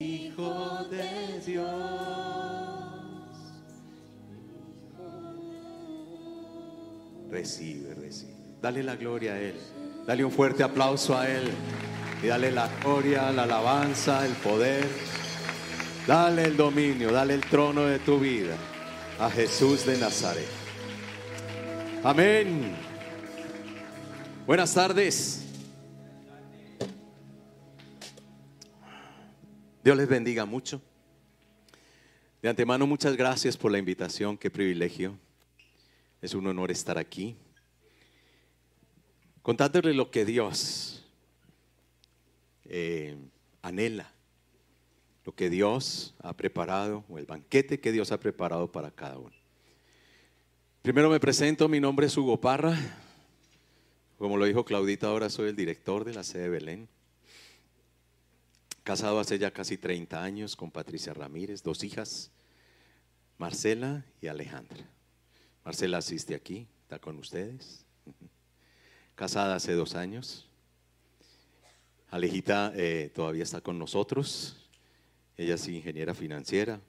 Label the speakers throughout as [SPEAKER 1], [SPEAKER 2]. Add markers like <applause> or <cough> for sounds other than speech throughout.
[SPEAKER 1] Hijo de Dios. Recibe, recibe. Dale la gloria a Él. Dale un fuerte aplauso a Él. Y dale la gloria, la alabanza, el poder. Dale el dominio, dale el trono de tu vida a Jesús de Nazaret. Amén. Buenas tardes. Dios les bendiga mucho. De antemano, muchas gracias por la invitación. Qué privilegio. Es un honor estar aquí. Contándole lo que Dios eh, anhela, lo que Dios ha preparado, o el banquete que Dios ha preparado para cada uno. Primero me presento, mi nombre es Hugo Parra. Como lo dijo Claudita, ahora soy el director de la sede Belén. Casado hace ya casi 30 años con Patricia Ramírez, dos hijas, Marcela y Alejandra. Marcela asiste aquí, está con ustedes. Casada hace dos años. Alejita eh, todavía está con nosotros. Ella es ingeniera financiera.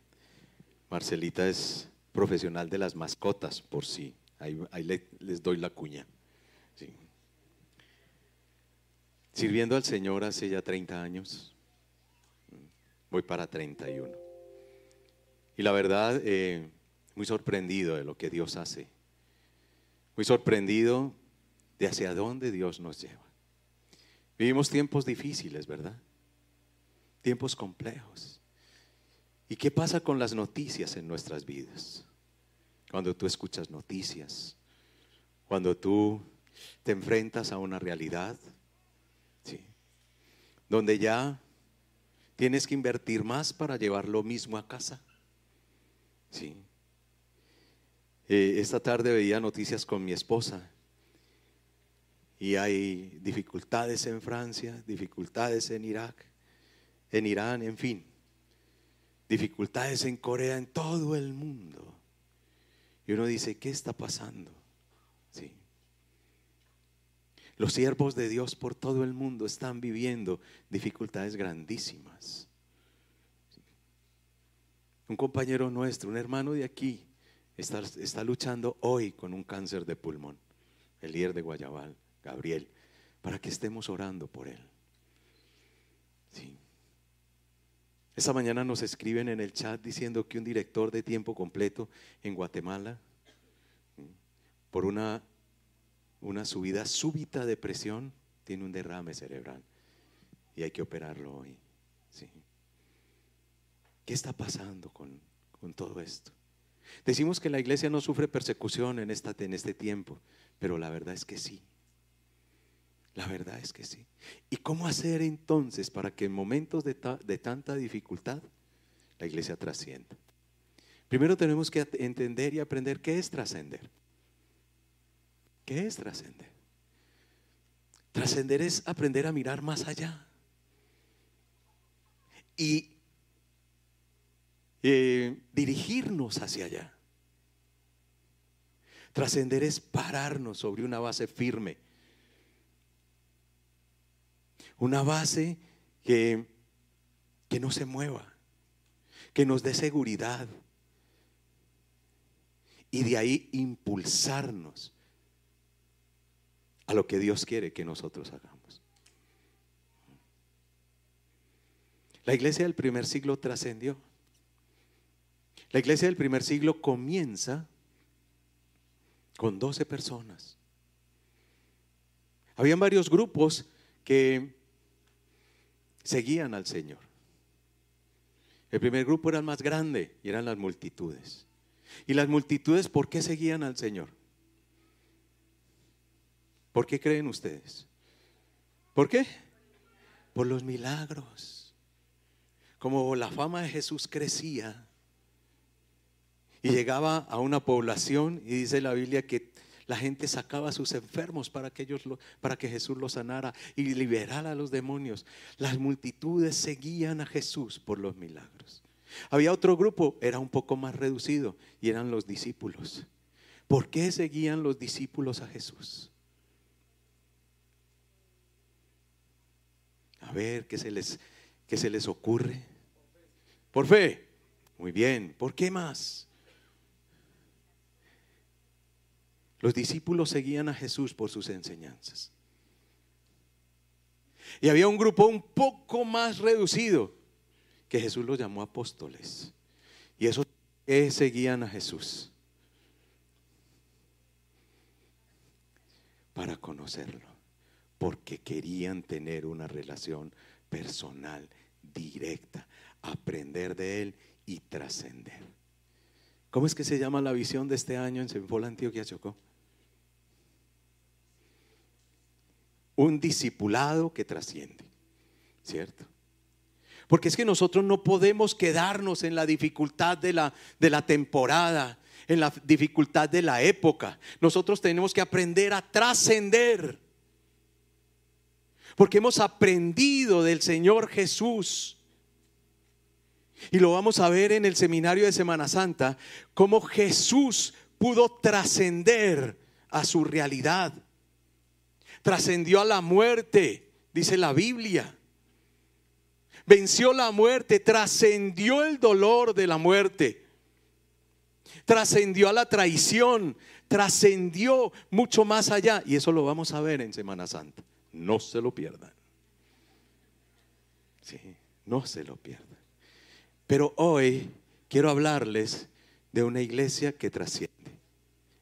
[SPEAKER 1] Marcelita es profesional de las mascotas, por si. Ahí, les doy la cuña. Sirviendo al Señor hace ya 30 años voy para 31. Y la verdad, eh, muy sorprendido de lo que Dios hace. Muy sorprendido de hacia dónde Dios nos lleva. Vivimos tiempos difíciles, ¿verdad? Tiempos complejos. ¿Y qué pasa con las noticias en nuestras vidas? Cuando tú escuchas noticias, cuando tú te enfrentas a una realidad, ¿sí? donde ya Tienes que invertir más para llevar lo mismo a casa. Sí. Eh, esta tarde veía noticias con mi esposa y hay dificultades en Francia, dificultades en Irak, en Irán, en fin, dificultades en Corea, en todo el mundo. Y uno dice, ¿qué está pasando? Sí. Los siervos de Dios por todo el mundo están viviendo dificultades grandísimas. Un compañero nuestro, un hermano de aquí, está, luchando hoy con un cáncer de pulmón, el líder de Guayabal, Gabriel, para que estemos orando por él. Esta mañana nos escriben en el chat diciendo que un director de tiempo completo en Guatemala, por una una subida súbita de presión, tiene un derrame cerebral y hay que operarlo hoy. ¿Qué está pasando con, todo esto? Decimos que la iglesia no sufre persecución en, esta, en este tiempo, pero la verdad es que sí. La verdad es que sí. ¿Y cómo hacer entonces para que en momentos de, de tanta dificultad la iglesia trascienda? Primero tenemos que entender y aprender qué es trascender. ¿Qué es trascender? Trascender es aprender a mirar más allá. Y eh, dirigirnos hacia allá. Trascender es pararnos sobre una base firme. Una base que, que no se mueva, que nos dé seguridad. Y de ahí impulsarnos a lo que Dios quiere que nosotros hagamos. La iglesia del primer siglo trascendió. La iglesia del primer siglo comienza con 12 personas. Habían varios grupos que seguían al Señor. El primer grupo era el más grande y eran las multitudes. ¿Y las multitudes por qué seguían al Señor? ¿Por qué creen ustedes? ¿Por qué? Por los milagros. Como la fama de Jesús crecía y llegaba a una población y dice la Biblia que la gente sacaba a sus enfermos para que, ellos para que Jesús los sanara y liberara a los demonios. Las multitudes seguían a Jesús por los milagros. Había otro grupo, era un poco más reducido, y eran los discípulos. ¿Por qué seguían los discípulos a Jesús? A ver, ¿qué se les, qué se les ocurre? Por fe. Muy bien. ¿Por qué más? Los discípulos seguían a Jesús por sus enseñanzas. Y había un grupo un poco más reducido que Jesús los llamó apóstoles. Y esos que seguían a Jesús para conocerlo, porque querían tener una relación personal, directa, aprender de Él y trascender. ¿Cómo es que se llama la visión de este año en Senfola, Antioquia, Chocó? Un discipulado que trasciende, ¿cierto? Porque es que nosotros no podemos quedarnos en la dificultad de la, de la temporada, en la dificultad de la época. Nosotros tenemos que aprender a trascender. Porque hemos aprendido del Señor Jesús. Y lo vamos a ver en el seminario de Semana Santa, cómo Jesús pudo trascender a su realidad. Trascendió a la muerte, dice la Biblia venció la muerte, trascendió el dolor de la muerte, trascendió a la traición, trascendió mucho más allá. Y eso lo vamos a ver en Semana Santa. No se lo pierdan. Sí, no se lo pierdan. Pero hoy quiero hablarles de una iglesia que trasciende.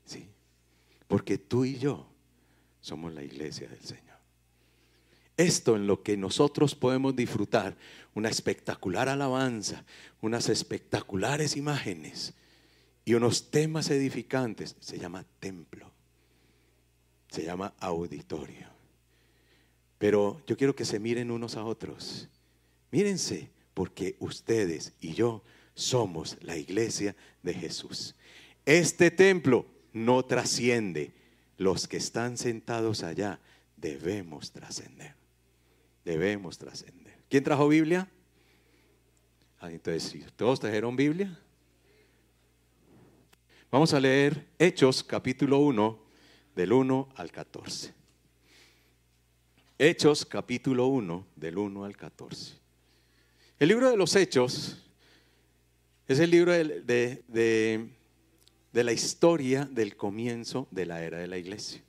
[SPEAKER 1] Sí, porque tú y yo somos la iglesia del Señor esto en lo que nosotros podemos disfrutar, una espectacular alabanza, unas espectaculares imágenes y unos temas edificantes, se llama templo, se llama auditorio. Pero yo quiero que se miren unos a otros. Mírense, porque ustedes y yo somos la iglesia de Jesús. Este templo no trasciende. Los que están sentados allá debemos trascender debemos trascender. ¿Quién trajo Biblia? Entonces, ¿todos trajeron Biblia? Vamos a leer Hechos capítulo 1, del 1 al 14. Hechos capítulo 1, del 1 al 14. El libro de los Hechos es el libro de, de la historia del comienzo de la era de la iglesia.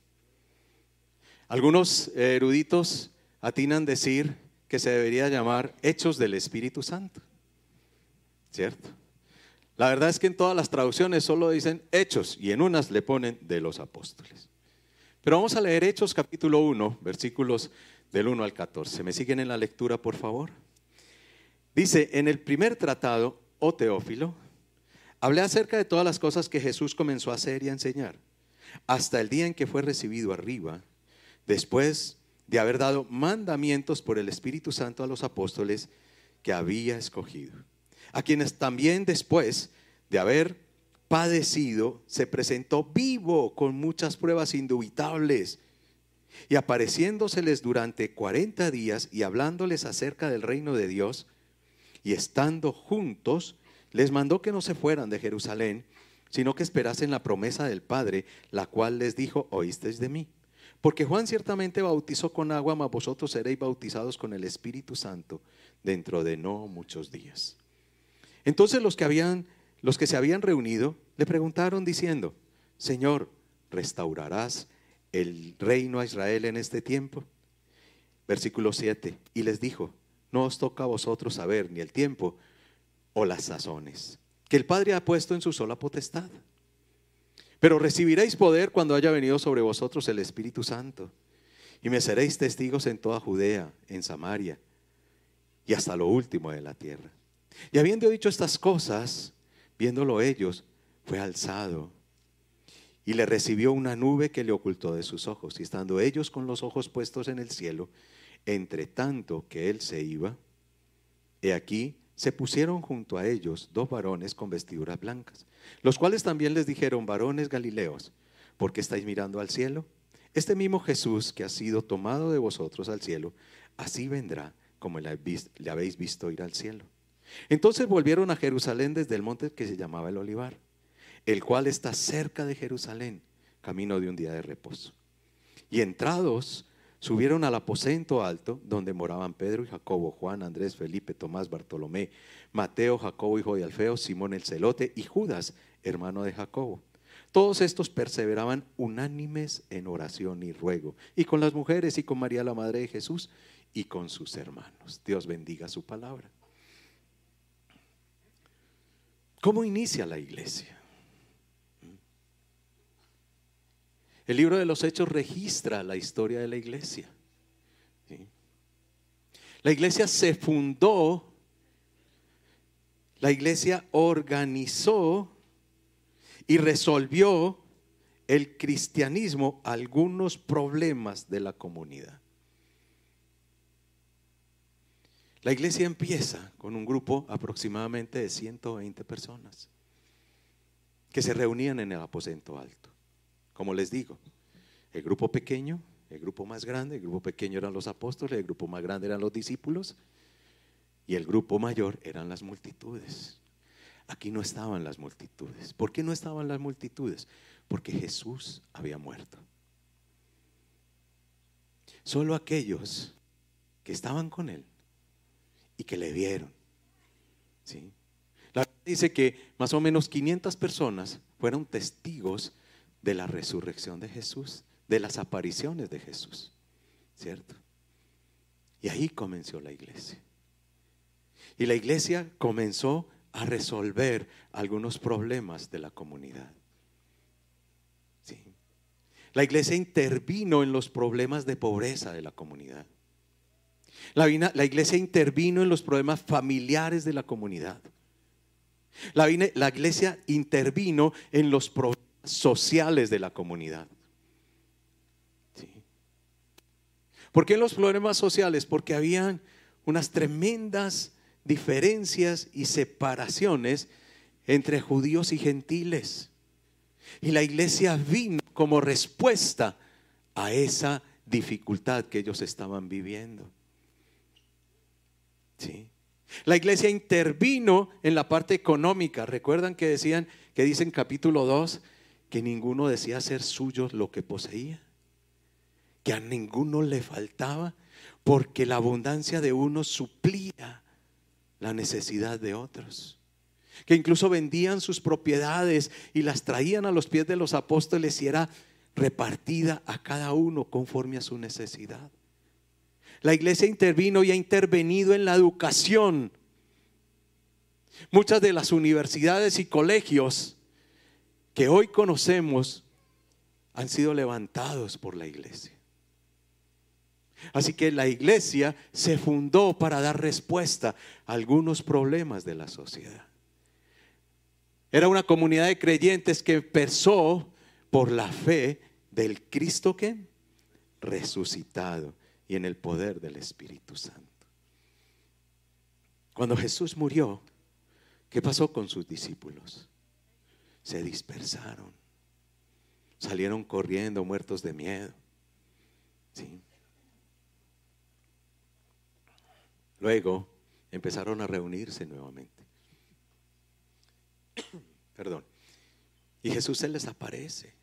[SPEAKER 1] Algunos eruditos atinan decir que se debería llamar Hechos del Espíritu Santo. ¿Cierto? La verdad es que en todas las traducciones solo dicen Hechos y en unas le ponen de los apóstoles. Pero vamos a leer Hechos capítulo 1, versículos del 1 al 14. ¿Me siguen en la lectura, por favor? Dice, en el primer tratado, oh Teófilo, hablé acerca de todas las cosas que Jesús comenzó a hacer y a enseñar, hasta el día en que fue recibido arriba, después de haber dado mandamientos por el Espíritu Santo a los apóstoles que había escogido, a quienes también después de haber padecido se presentó vivo con muchas pruebas indubitables y apareciéndoseles durante cuarenta días y hablándoles acerca del reino de Dios y estando juntos, les mandó que no se fueran de Jerusalén, sino que esperasen la promesa del Padre, la cual les dijo, oísteis de mí. Porque Juan ciertamente bautizó con agua, mas vosotros seréis bautizados con el Espíritu Santo dentro de no muchos días. Entonces los que habían los que se habían reunido le preguntaron diciendo, "Señor, ¿restaurarás el reino a Israel en este tiempo?" Versículo 7. Y les dijo, "No os toca a vosotros saber ni el tiempo o las sazones que el Padre ha puesto en su sola potestad." Pero recibiréis poder cuando haya venido sobre vosotros el Espíritu Santo. Y me seréis testigos en toda Judea, en Samaria y hasta lo último de la tierra. Y habiendo dicho estas cosas, viéndolo ellos, fue alzado y le recibió una nube que le ocultó de sus ojos. Y estando ellos con los ojos puestos en el cielo, entre tanto que él se iba, he aquí se pusieron junto a ellos dos varones con vestiduras blancas, los cuales también les dijeron, varones galileos, ¿por qué estáis mirando al cielo? Este mismo Jesús que ha sido tomado de vosotros al cielo, así vendrá como le habéis visto ir al cielo. Entonces volvieron a Jerusalén desde el monte que se llamaba el Olivar, el cual está cerca de Jerusalén, camino de un día de reposo. Y entrados subieron al aposento alto donde moraban Pedro y Jacobo, Juan, Andrés, Felipe, Tomás, Bartolomé, Mateo, Jacobo, hijo de Alfeo, Simón el celote y Judas, hermano de Jacobo. Todos estos perseveraban unánimes en oración y ruego, y con las mujeres y con María la Madre de Jesús y con sus hermanos. Dios bendiga su palabra. ¿Cómo inicia la iglesia? El libro de los Hechos registra la historia de la iglesia. La iglesia se fundó, la iglesia organizó y resolvió el cristianismo algunos problemas de la comunidad. La iglesia empieza con un grupo aproximadamente de 120 personas que se reunían en el aposento alto. Como les digo, el grupo pequeño, el grupo más grande, el grupo pequeño eran los apóstoles, el grupo más grande eran los discípulos y el grupo mayor eran las multitudes. Aquí no estaban las multitudes. ¿Por qué no estaban las multitudes? Porque Jesús había muerto. Solo aquellos que estaban con él y que le vieron. ¿sí? La dice que más o menos 500 personas fueron testigos de la resurrección de Jesús, de las apariciones de Jesús, ¿cierto? Y ahí comenzó la iglesia. Y la iglesia comenzó a resolver algunos problemas de la comunidad. ¿Sí? La iglesia intervino en los problemas de pobreza de la comunidad. La, iglesia intervino en los problemas familiares de la comunidad. La, iglesia intervino en los problemas sociales de la comunidad. ¿Por qué los problemas sociales? Porque habían unas tremendas diferencias y separaciones entre judíos y gentiles. Y la iglesia vino como respuesta a esa dificultad que ellos estaban viviendo. La iglesia intervino en la parte económica. Recuerdan que decían, que dicen capítulo 2, que ninguno decía ser suyo lo que poseía, que a ninguno le faltaba, porque la abundancia de uno suplía la necesidad de otros. Que incluso vendían sus propiedades y las traían a los pies de los apóstoles y era repartida a cada uno conforme a su necesidad. La iglesia intervino y ha intervenido en la educación. Muchas de las universidades y colegios que hoy conocemos han sido levantados por la iglesia. Así que la iglesia se fundó para dar respuesta a algunos problemas de la sociedad. Era una comunidad de creyentes que empezó por la fe del Cristo que resucitado y en el poder del Espíritu Santo. Cuando Jesús murió, ¿qué pasó con sus discípulos? Se dispersaron, salieron corriendo muertos de miedo. ¿Sí? Luego empezaron a reunirse nuevamente. <coughs> Perdón. Y Jesús se les aparece.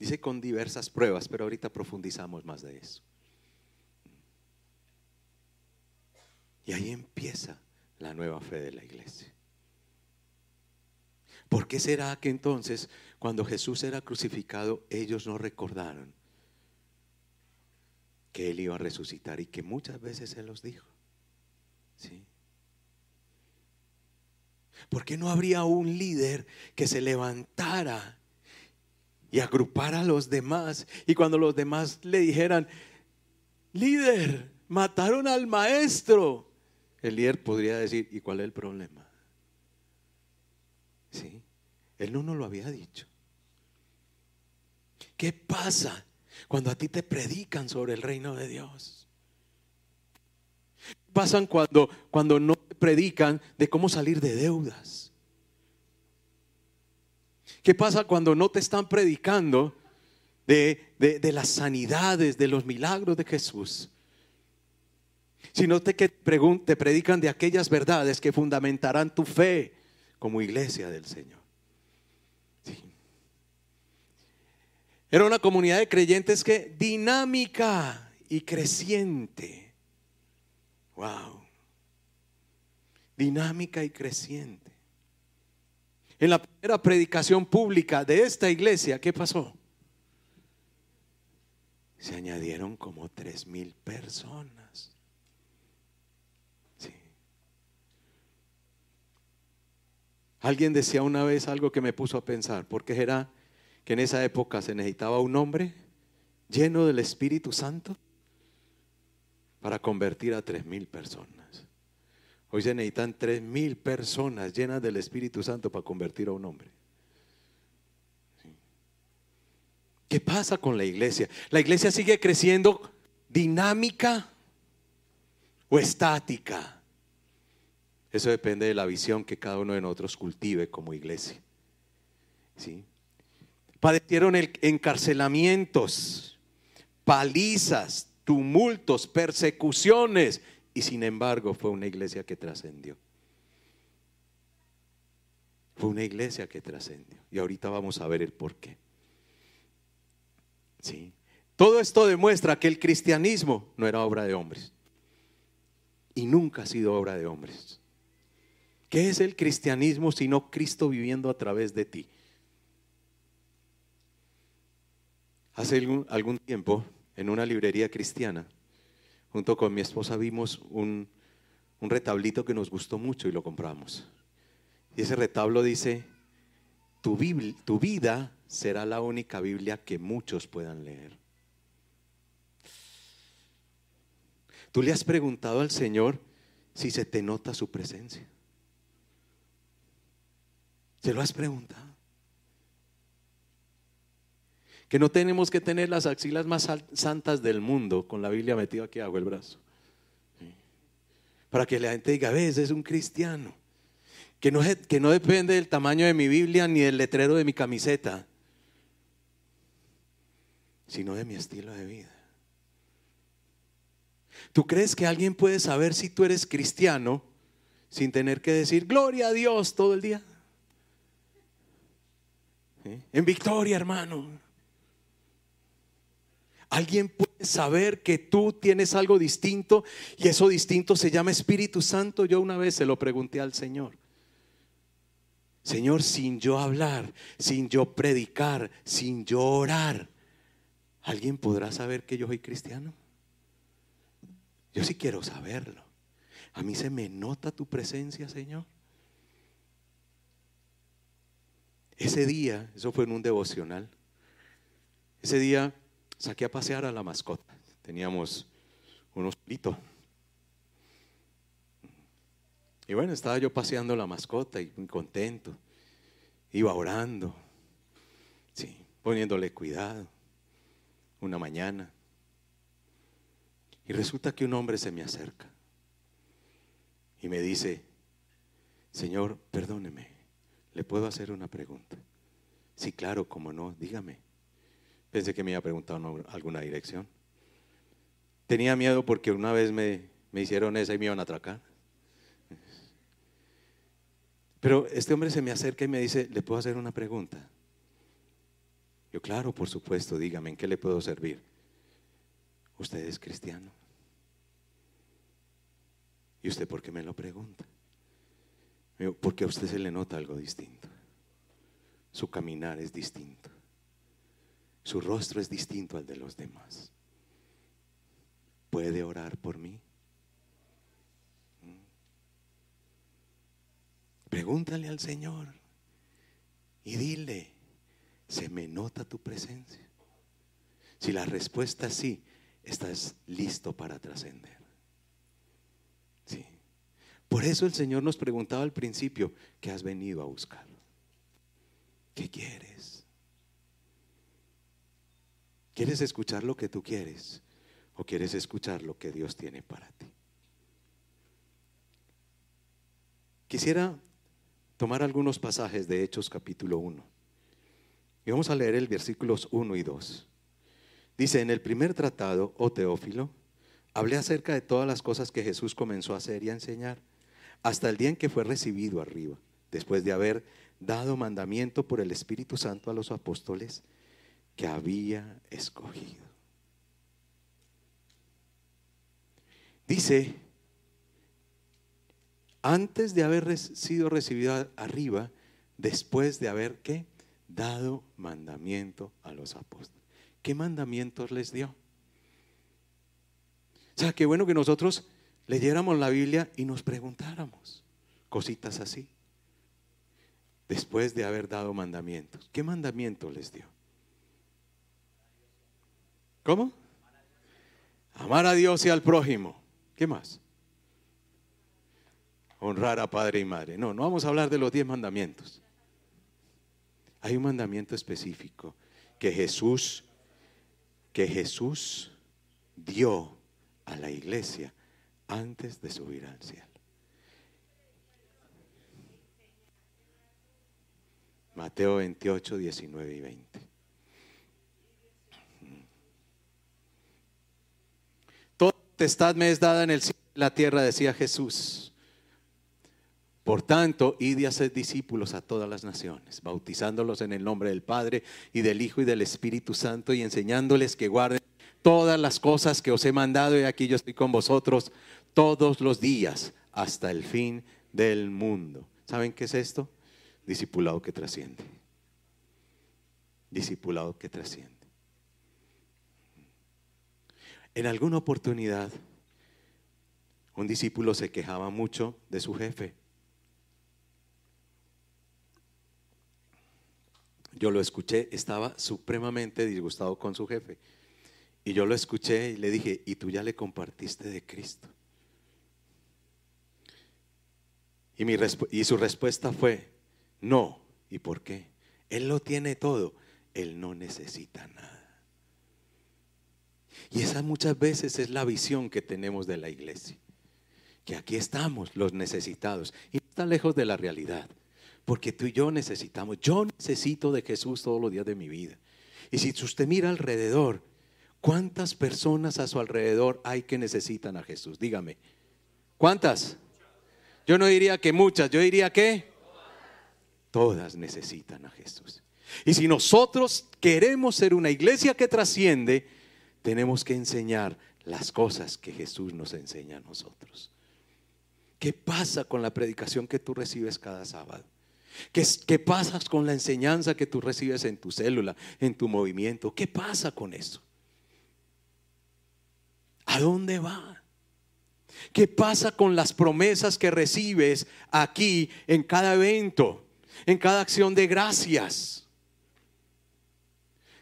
[SPEAKER 1] Dice con diversas pruebas, pero ahorita profundizamos más de eso. Y ahí empieza la nueva fe de la iglesia. ¿Por qué será que entonces cuando Jesús era crucificado ellos no recordaron que Él iba a resucitar y que muchas veces se los dijo? ¿Sí? ¿Por qué no habría un líder que se levantara y agrupara a los demás? Y cuando los demás le dijeran, líder, mataron al maestro el líder podría decir, ¿y cuál es el problema? ¿Sí? Él no nos lo había dicho. ¿Qué pasa cuando a ti te predican sobre el reino de Dios? ¿Qué pasa cuando, cuando no te predican de cómo salir de deudas? ¿Qué pasa cuando no te están predicando de, de las sanidades, de los milagros de Jesús? Sino te, que te predican de aquellas verdades que fundamentarán tu fe como iglesia del Señor. Era una comunidad de creyentes que dinámica y creciente. Wow. Dinámica y creciente. En la primera predicación pública de esta iglesia, ¿qué pasó? Se añadieron como tres mil personas. Sí. Alguien decía una vez algo que me puso a pensar, porque era que en esa época se necesitaba un hombre lleno del Espíritu Santo para convertir a tres mil personas. Hoy se necesitan tres mil personas llenas del Espíritu Santo para convertir a un hombre. ¿Qué pasa con la iglesia? ¿La iglesia sigue creciendo dinámica o estática? Eso depende de la visión que cada uno de nosotros cultive como iglesia. ¿Sí? Padecieron encarcelamientos, palizas, tumultos, persecuciones, y sin embargo fue una iglesia que trascendió. Fue una iglesia que trascendió. Y ahorita vamos a ver el por qué. ¿Sí? Todo esto demuestra que el cristianismo no era obra de hombres. Y nunca ha sido obra de hombres. ¿Qué es el cristianismo sino Cristo viviendo a través de ti? Hace algún tiempo en una librería cristiana, junto con mi esposa vimos un, retablito que nos gustó mucho y lo compramos. Y ese retablo dice, tu, tu vida será la única Biblia que muchos puedan leer. ¿Tú le has preguntado al Señor si se te nota su presencia? ¿Se lo has preguntado? que no tenemos que tener las axilas más santas del mundo con la Biblia metida aquí abajo el brazo. Para que la gente diga, ves, es un cristiano. Que no, que no depende del tamaño de mi Biblia ni del letrero de mi camiseta, sino de mi estilo de vida. ¿Tú crees que alguien puede saber si tú eres cristiano sin tener que decir gloria a Dios todo el día? En victoria, hermano. Alguien puede saber que tú tienes algo distinto y eso distinto se llama Espíritu Santo. Yo una vez se lo pregunté al Señor. Señor, sin yo hablar, sin yo predicar, sin yo orar, ¿alguien podrá saber que yo soy cristiano? Yo sí quiero saberlo. A mí se me nota tu presencia, Señor. Ese día, eso fue en un devocional, ese día saqué a pasear a la mascota. Teníamos un osito. Y bueno, estaba yo paseando la mascota y muy contento. Iba orando, sí, poniéndole cuidado. Una mañana. Y resulta que un hombre se me acerca y me dice, Señor, perdóneme, ¿le puedo hacer una pregunta? Sí, claro, como no, dígame. Pensé que me iba a preguntar alguna dirección. Tenía miedo porque una vez me, me hicieron esa y me iban a atracar. Pero este hombre se me acerca y me dice, ¿le puedo hacer una pregunta? Yo, claro, por supuesto, dígame, ¿en qué le puedo servir? ¿Usted es cristiano? ¿Y usted por qué me lo pregunta? Porque a usted se le nota algo distinto. Su caminar es distinto. Su rostro es distinto al de los demás. ¿Puede orar por mí? ¿Mm? Pregúntale al Señor y dile, ¿se me nota tu presencia? Si la respuesta es sí, estás listo para trascender. Sí. Por eso el Señor nos preguntaba al principio, ¿qué has venido a buscar? ¿Qué quieres? ¿Quieres escuchar lo que tú quieres o quieres escuchar lo que Dios tiene para ti? Quisiera tomar algunos pasajes de Hechos capítulo 1. Y vamos a leer el versículos 1 y 2. Dice, en el primer tratado, oh Teófilo, hablé acerca de todas las cosas que Jesús comenzó a hacer y a enseñar, hasta el día en que fue recibido arriba, después de haber dado mandamiento por el Espíritu Santo a los apóstoles que había escogido. Dice, antes de haber sido recibido arriba, después de haber ¿qué? dado mandamiento a los apóstoles. ¿Qué mandamientos les dio? O sea, qué bueno que nosotros leyéramos la Biblia y nos preguntáramos cositas así. Después de haber dado mandamientos. ¿Qué mandamiento les dio? ¿Cómo? Amar a Dios y al prójimo. ¿Qué más? Honrar a padre y madre. No, no vamos a hablar de los diez mandamientos. Hay un mandamiento específico que Jesús, que Jesús dio a la iglesia antes de subir al cielo. Mateo 28, 19 y 20. Toda potestad me es dada en el cielo y la tierra, decía Jesús. Por tanto, id y haced discípulos a todas las naciones, bautizándolos en el nombre del Padre y del Hijo y del Espíritu Santo y enseñándoles que guarden todas las cosas que os he mandado y aquí yo estoy con vosotros todos los días hasta el fin del mundo. ¿Saben qué es esto? Discipulado que trasciende. Discipulado que trasciende. En alguna oportunidad, un discípulo se quejaba mucho de su jefe. Yo lo escuché, estaba supremamente disgustado con su jefe. Y yo lo escuché y le dije, ¿y tú ya le compartiste de Cristo? Y, mi y su respuesta fue, no. ¿Y por qué? Él lo tiene todo, él no necesita nada. Y esa muchas veces es la visión que tenemos de la iglesia. Que aquí estamos los necesitados. Y no está lejos de la realidad. Porque tú y yo necesitamos. Yo necesito de Jesús todos los días de mi vida. Y si usted mira alrededor, ¿cuántas personas a su alrededor hay que necesitan a Jesús? Dígame. ¿Cuántas? Yo no diría que muchas, yo diría que todas necesitan a Jesús. Y si nosotros queremos ser una iglesia que trasciende, tenemos que enseñar las cosas que Jesús nos enseña a nosotros. ¿Qué pasa con la predicación que tú recibes cada sábado? ¿Qué, ¿Qué, pasa con la enseñanza que tú recibes en tu célula, en tu movimiento? ¿Qué pasa con eso? ¿A dónde va? ¿Qué pasa con las promesas que recibes aquí en cada evento, en cada acción de gracias?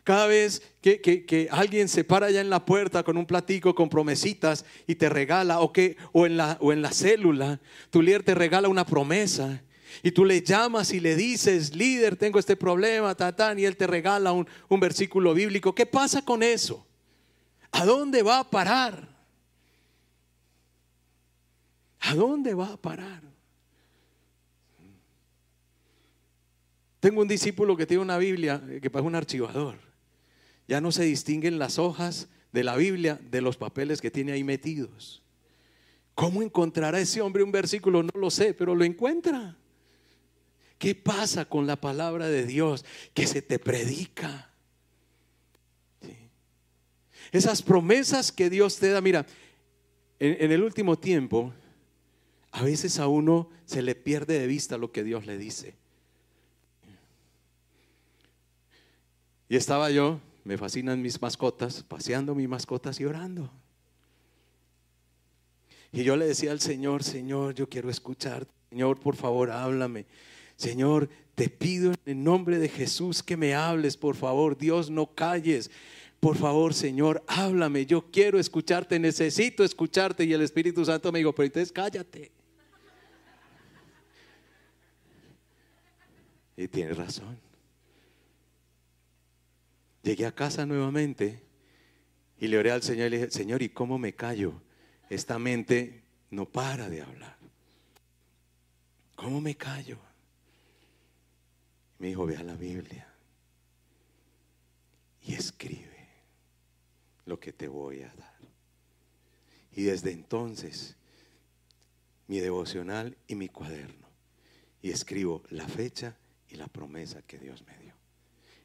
[SPEAKER 1] Cada vez que, alguien se para allá en la puerta con un platico con promesitas y te regala, o, que, o, en, la, o en la célula, tu líder te regala una promesa y tú le llamas y le dices, líder, tengo este problema, tatán, y él te regala un, un versículo bíblico. ¿Qué pasa con eso? ¿A dónde va a parar? ¿A dónde va a parar? Tengo un discípulo que tiene una Biblia que es un archivador. Ya no se distinguen las hojas de la Biblia de los papeles que tiene ahí metidos. ¿Cómo encontrará ese hombre un versículo? No lo sé, pero lo encuentra. ¿Qué pasa con la palabra de Dios que se te predica? Esas promesas que Dios te da, mira, en el último tiempo a veces a uno se le pierde de vista lo que Dios le dice. Y estaba yo, me fascinan mis mascotas, paseando mis mascotas y orando. Y yo le decía al Señor, Señor, yo quiero escuchar, Señor, por favor, háblame. Señor, te pido en el nombre de Jesús que me hables, por favor, Dios, no calles. Por favor, Señor, háblame, yo quiero escucharte, necesito escucharte. Y el Espíritu Santo me dijo, pero entonces cállate. Y tiene razón. Llegué a casa nuevamente y le oré al Señor y le dije, Señor, ¿y cómo me callo? Esta mente no para de hablar. ¿Cómo me callo? Me dijo, ve a la Biblia y escribe lo que te voy a dar. Y desde entonces, mi devocional y mi cuaderno. Y escribo la fecha y la promesa que Dios me dio.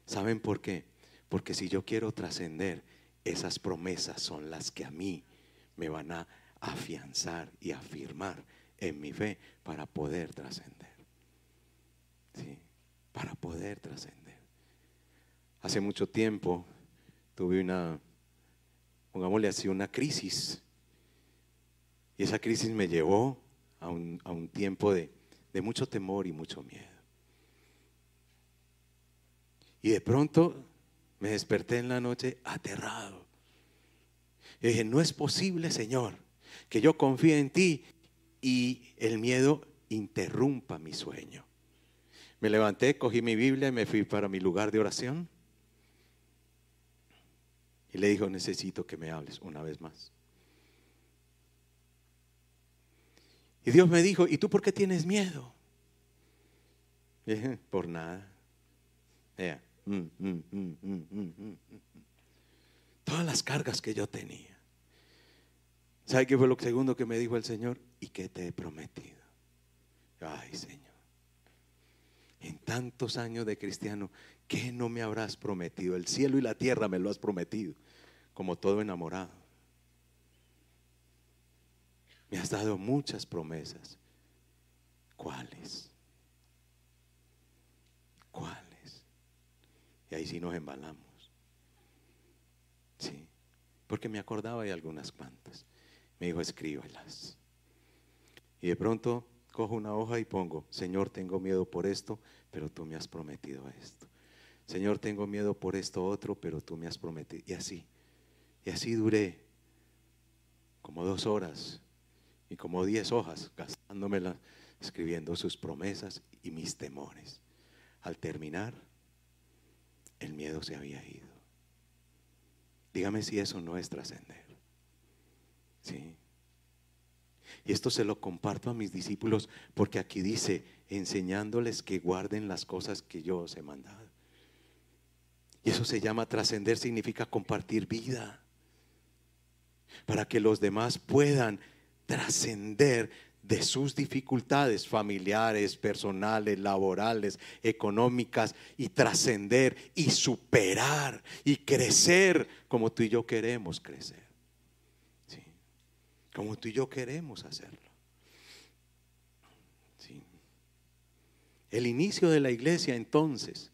[SPEAKER 1] ¿Saben por qué? Porque si yo quiero trascender, esas promesas son las que a mí me van a afianzar y afirmar en mi fe para poder trascender. ¿Sí? Para poder trascender. Hace mucho tiempo tuve una, pongámosle así, una crisis. Y esa crisis me llevó a un, a un tiempo de, de mucho temor y mucho miedo. Y de pronto me desperté en la noche aterrado. Y dije, no es posible, Señor, que yo confíe en ti y el miedo interrumpa mi sueño. Me levanté, cogí mi Biblia y me fui para mi lugar de oración. Y le dijo, necesito que me hables una vez más. Y Dios me dijo, ¿y tú por qué tienes miedo? por nada. Mm, mm, mm, Todas las cargas que yo tenía. ¿Sabe qué fue lo segundo que me dijo el Señor? ¿Y qué te he prometido? Ay, Señor. En tantos años de cristiano, ¿qué no me habrás prometido? El cielo y la tierra me lo has prometido, como todo enamorado. Me has dado muchas promesas. ¿Cuáles? ¿Cuáles? Y ahí sí nos embalamos. Sí, porque me acordaba de algunas cuantas. Me dijo, escríbelas. Y de pronto cojo una hoja y pongo, Señor, tengo miedo por esto, pero tú me has prometido esto. Señor, tengo miedo por esto otro, pero tú me has prometido. Y así, y así duré como dos horas y como diez hojas gastándomelas escribiendo sus promesas y mis temores. Al terminar, el miedo se había ido. Dígame si eso no es trascender. ¿Sí? Y esto se lo comparto a mis discípulos porque aquí dice, enseñándoles que guarden las cosas que yo os he mandado. Y eso se llama trascender, significa compartir vida. Para que los demás puedan trascender de sus dificultades familiares, personales, laborales, económicas, y trascender y superar y crecer como tú y yo queremos crecer. Como tú y yo queremos hacerlo. El inicio de la iglesia entonces.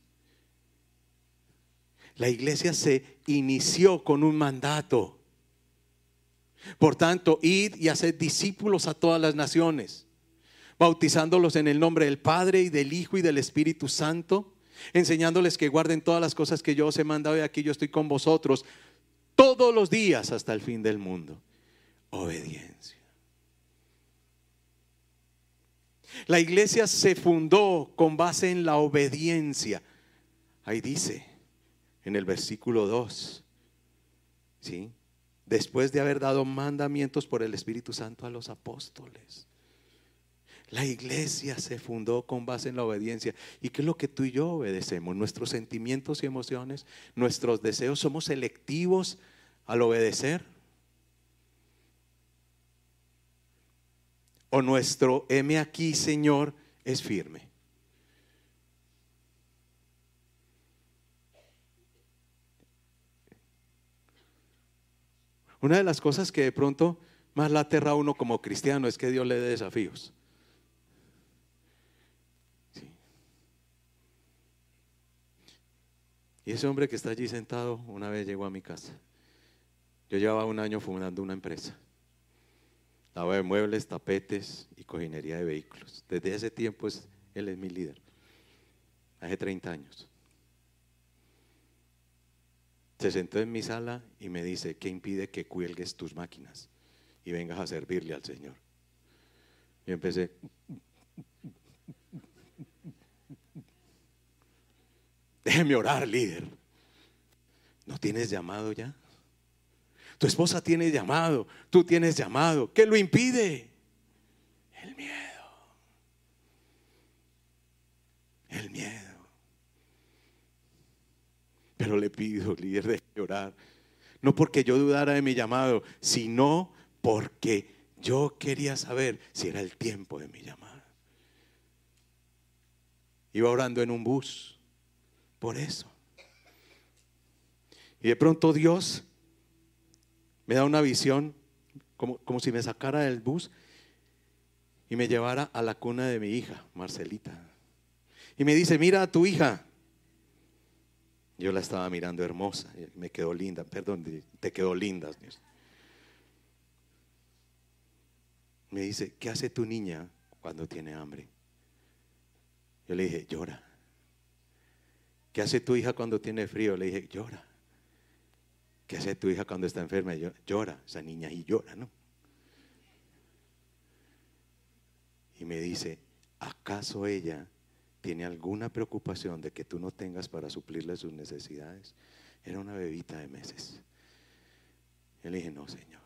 [SPEAKER 1] La iglesia se inició con un mandato por tanto, id y haced discípulos a todas las naciones, bautizándolos en el nombre del Padre y del Hijo y del Espíritu Santo, enseñándoles que guarden todas las cosas que yo os he mandado y aquí yo estoy con vosotros todos los días hasta el fin del mundo. Obediencia. La iglesia se fundó con base en la obediencia. Ahí dice en el versículo 2, ¿sí? Después de haber dado mandamientos por el Espíritu Santo a los apóstoles. La iglesia se fundó con base en la obediencia. ¿Y qué es lo que tú y yo obedecemos? Nuestros sentimientos y emociones, nuestros deseos, ¿somos selectivos al obedecer? ¿O nuestro M aquí, Señor, es firme? Una de las cosas que de pronto más la aterra a uno como cristiano es que Dios le dé desafíos. Y ese hombre que está allí sentado una vez llegó a mi casa. Yo llevaba un año fundando una empresa. Daba de muebles, tapetes y cojinería de vehículos. Desde ese tiempo es, él es mi líder. Hace 30 años se sentó en mi sala y me dice, ¿qué impide que cuelgues tus máquinas y vengas a servirle al Señor? Y empecé, déjeme orar, líder. ¿No tienes llamado ya? Tu esposa tiene llamado, tú tienes llamado. ¿Qué lo impide? El miedo. El miedo. Pero le pido, líder, de llorar. No porque yo dudara de mi llamado, sino porque yo quería saber si era el tiempo de mi llamada. Iba orando en un bus. Por eso. Y de pronto Dios me da una visión como, como si me sacara del bus y me llevara a la cuna de mi hija, Marcelita. Y me dice, mira a tu hija. Yo la estaba mirando hermosa, me quedó linda, perdón, te quedó linda. Me dice, ¿qué hace tu niña cuando tiene hambre? Yo le dije, llora. ¿Qué hace tu hija cuando tiene frío? Le dije, llora. ¿Qué hace tu hija cuando está enferma? Llora, esa niña y llora, ¿no? Y me dice, ¿acaso ella tiene alguna preocupación de que tú no tengas para suplirle sus necesidades? Era una bebita de meses. Yo le dije, no, Señor.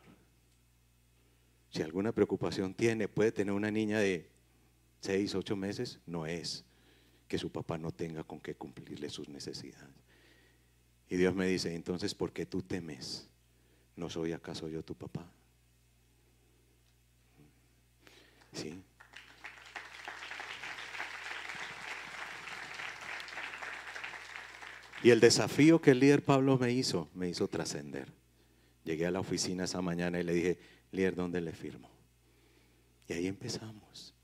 [SPEAKER 1] Si alguna preocupación tiene, puede tener una niña de seis, ocho meses, no es que su papá no tenga con qué cumplirle sus necesidades. Y Dios me dice, entonces, ¿por qué tú temes? ¿No soy acaso yo tu papá? Sí. Y el desafío que el líder Pablo me hizo, me hizo trascender. Llegué a la oficina esa mañana y le dije, líder, ¿dónde le firmo? Y ahí empezamos.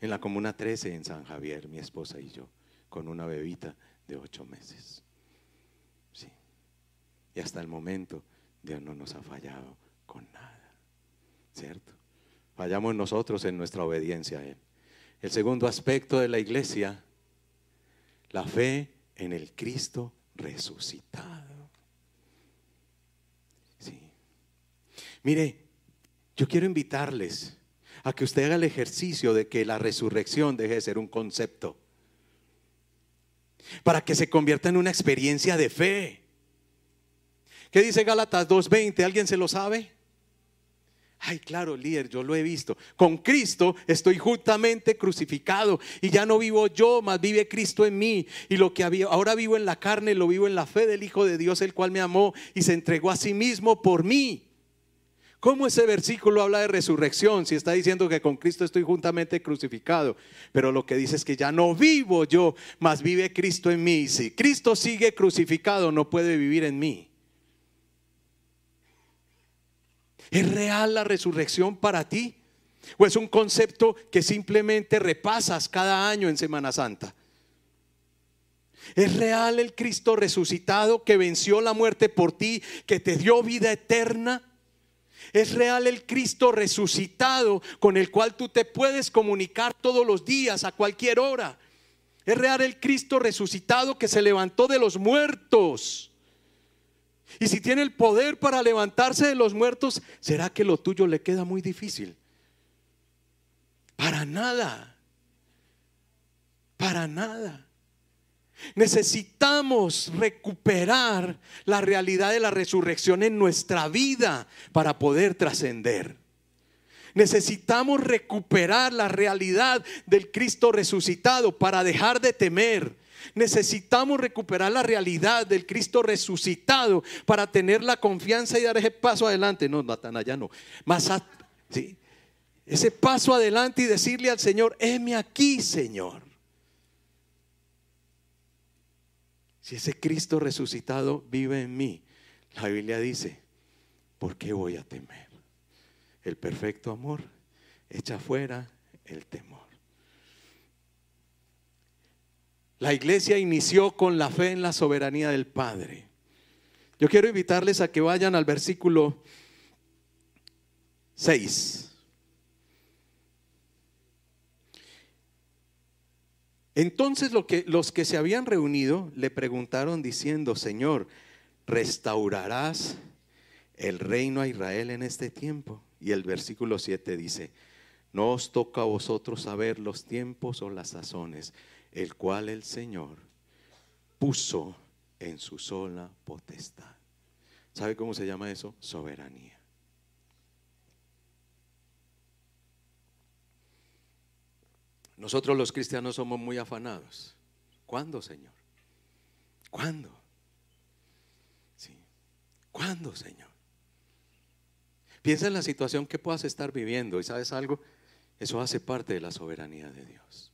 [SPEAKER 1] En la Comuna 13, en San Javier, mi esposa y yo, con una bebita de ocho meses. Sí. Y hasta el momento, Dios no nos ha fallado con nada. ¿Cierto? Fallamos nosotros en nuestra obediencia a Él. El segundo aspecto de la iglesia, la fe en el Cristo resucitado. Sí. Mire, yo quiero invitarles a que usted haga el ejercicio de que la resurrección deje de ser un concepto. Para que se convierta en una experiencia de fe. ¿Qué dice Gálatas 2.20? ¿Alguien se lo sabe? Ay, claro, líder, yo lo he visto. Con Cristo estoy justamente crucificado y ya no vivo yo, más vive Cristo en mí. Y lo que había, ahora vivo en la carne, lo vivo en la fe del Hijo de Dios, el cual me amó y se entregó a sí mismo por mí. ¿Cómo ese versículo habla de resurrección si está diciendo que con Cristo estoy juntamente crucificado? Pero lo que dice es que ya no vivo yo, más vive Cristo en mí. Si Cristo sigue crucificado, no puede vivir en mí. ¿Es real la resurrección para ti? ¿O es un concepto que simplemente repasas cada año en Semana Santa? ¿Es real el Cristo resucitado que venció la muerte por ti, que te dio vida eterna? Es real el Cristo resucitado con el cual tú te puedes comunicar todos los días, a cualquier hora. Es real el Cristo resucitado que se levantó de los muertos y si tiene el poder para levantarse de los muertos, ¿será que lo tuyo le queda muy difícil? Para nada. Para nada. Necesitamos recuperar la realidad de la resurrección en nuestra vida para poder trascender. Necesitamos recuperar la realidad del Cristo resucitado para dejar de temer, Necesitamos recuperar la realidad del Cristo resucitado para tener la confianza y dar ese paso adelante. No, ya no. Más ¿sí? ese paso adelante y decirle al Señor, heme aquí, Señor. Si ese Cristo resucitado vive en mí, la Biblia dice, ¿por qué voy a temer? El perfecto amor echa fuera el temor. La iglesia inició con la fe en la soberanía del Padre. Yo quiero invitarles a que vayan al versículo 6. Entonces los que se habían reunido le preguntaron diciendo, Señor, ¿restaurarás el reino a Israel en este tiempo? Y el versículo 7 dice, no os toca a vosotros saber los tiempos o las sazones el cual el Señor puso en su sola potestad. ¿Sabe cómo se llama eso? Soberanía. Nosotros los cristianos somos muy afanados. ¿Cuándo, Señor? ¿Cuándo? Sí. ¿Cuándo, Señor? Piensa en la situación que puedas estar viviendo y sabes algo, eso hace parte de la soberanía de Dios.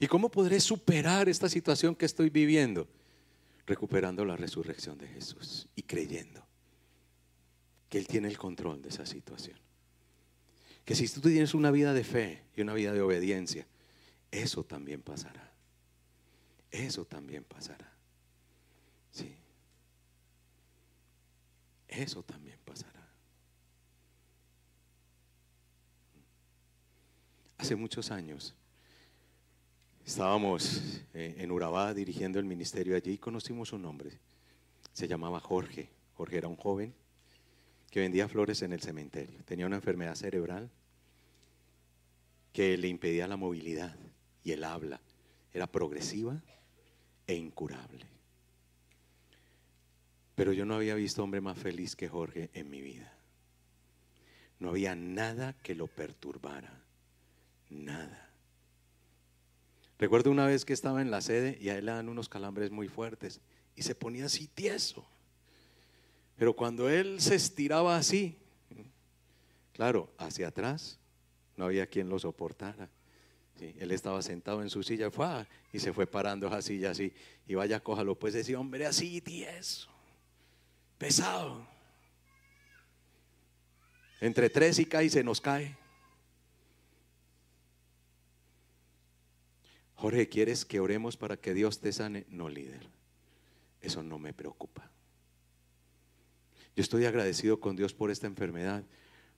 [SPEAKER 1] ¿Y cómo podré superar esta situación que estoy viviendo? recuperando la resurrección de Jesús y creyendo que Él tiene el control de esa situación. Que si tú tienes una vida de fe y una vida de obediencia, eso también pasará. Eso también pasará. Sí. Eso también pasará. Hace muchos años estábamos eh, en Urabá dirigiendo el ministerio allí y conocimos un hombre. Se llamaba Jorge. Jorge era un joven que vendía flores en el cementerio. Tenía una enfermedad cerebral que le impedía la movilidad y el habla. Era progresiva e incurable. Pero yo no había visto hombre más feliz que Jorge en mi vida. No había nada que lo perturbara. Nada. Recuerdo una vez que estaba en la sede y a él le dan unos calambres muy fuertes y se ponía así tieso. Pero cuando él se estiraba así, claro, hacia atrás, no había quien lo soportara. él estaba sentado en su silla fue, y se fue parando esa silla así. Y vaya, cójalo, pues ese hombre así tieso, pesado. Entre tres y cae y se nos cae. Jorge, ¿quieres que oremos para que Dios te sane? No, líder. Eso no me preocupa. Yo estoy agradecido con Dios por esta enfermedad,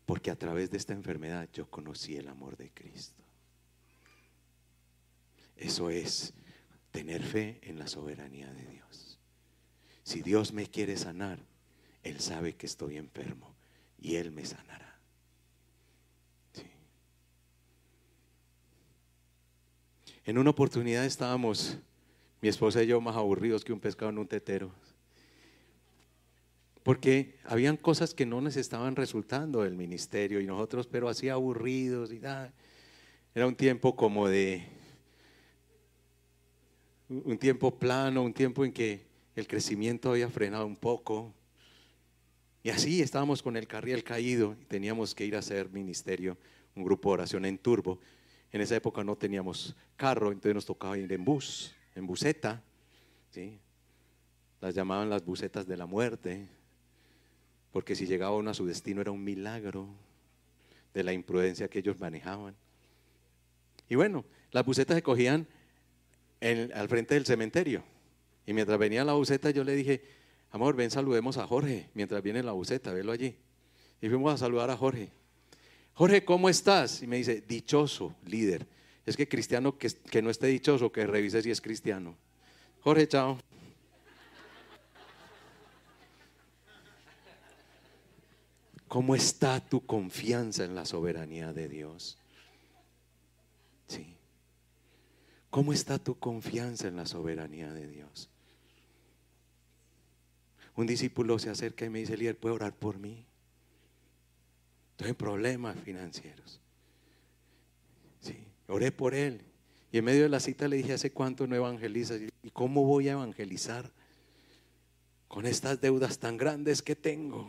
[SPEAKER 1] porque a través de esta enfermedad yo conocí el amor de Cristo. Eso es tener fe en la soberanía de Dios. Si Dios me quiere sanar, Él sabe que estoy enfermo y Él me sanará. En una oportunidad estábamos, mi esposa y yo, más aburridos que un pescado en un tetero. Porque habían cosas que no nos estaban resultando del ministerio y nosotros, pero así aburridos y nada. Era un tiempo como de, un tiempo plano, un tiempo en que el crecimiento había frenado un poco. Y así estábamos con el carril caído y teníamos que ir a hacer ministerio, un grupo de oración en turbo. En esa época no teníamos carro, entonces nos tocaba ir en bus, en buseta. ¿sí? Las llamaban las busetas de la muerte, porque si llegaba uno a su destino era un milagro de la imprudencia que ellos manejaban. Y bueno, las busetas se cogían al frente del cementerio. Y mientras venía la buseta, yo le dije, amor, ven, saludemos a Jorge, mientras viene la buseta, velo allí. Y fuimos a saludar a Jorge. Jorge, ¿cómo estás? Y me dice, dichoso, líder. Es que cristiano que, que no esté dichoso, que revise si es cristiano. Jorge, chao. ¿Cómo está tu confianza en la soberanía de Dios? Sí. ¿Cómo está tu confianza en la soberanía de Dios? Un discípulo se acerca y me dice, líder, ¿puede orar por mí? Estoy en problemas financieros. Sí, oré por él. Y en medio de la cita le dije, ¿hace cuánto no evangelizas? ¿Y cómo voy a evangelizar con estas deudas tan grandes que tengo?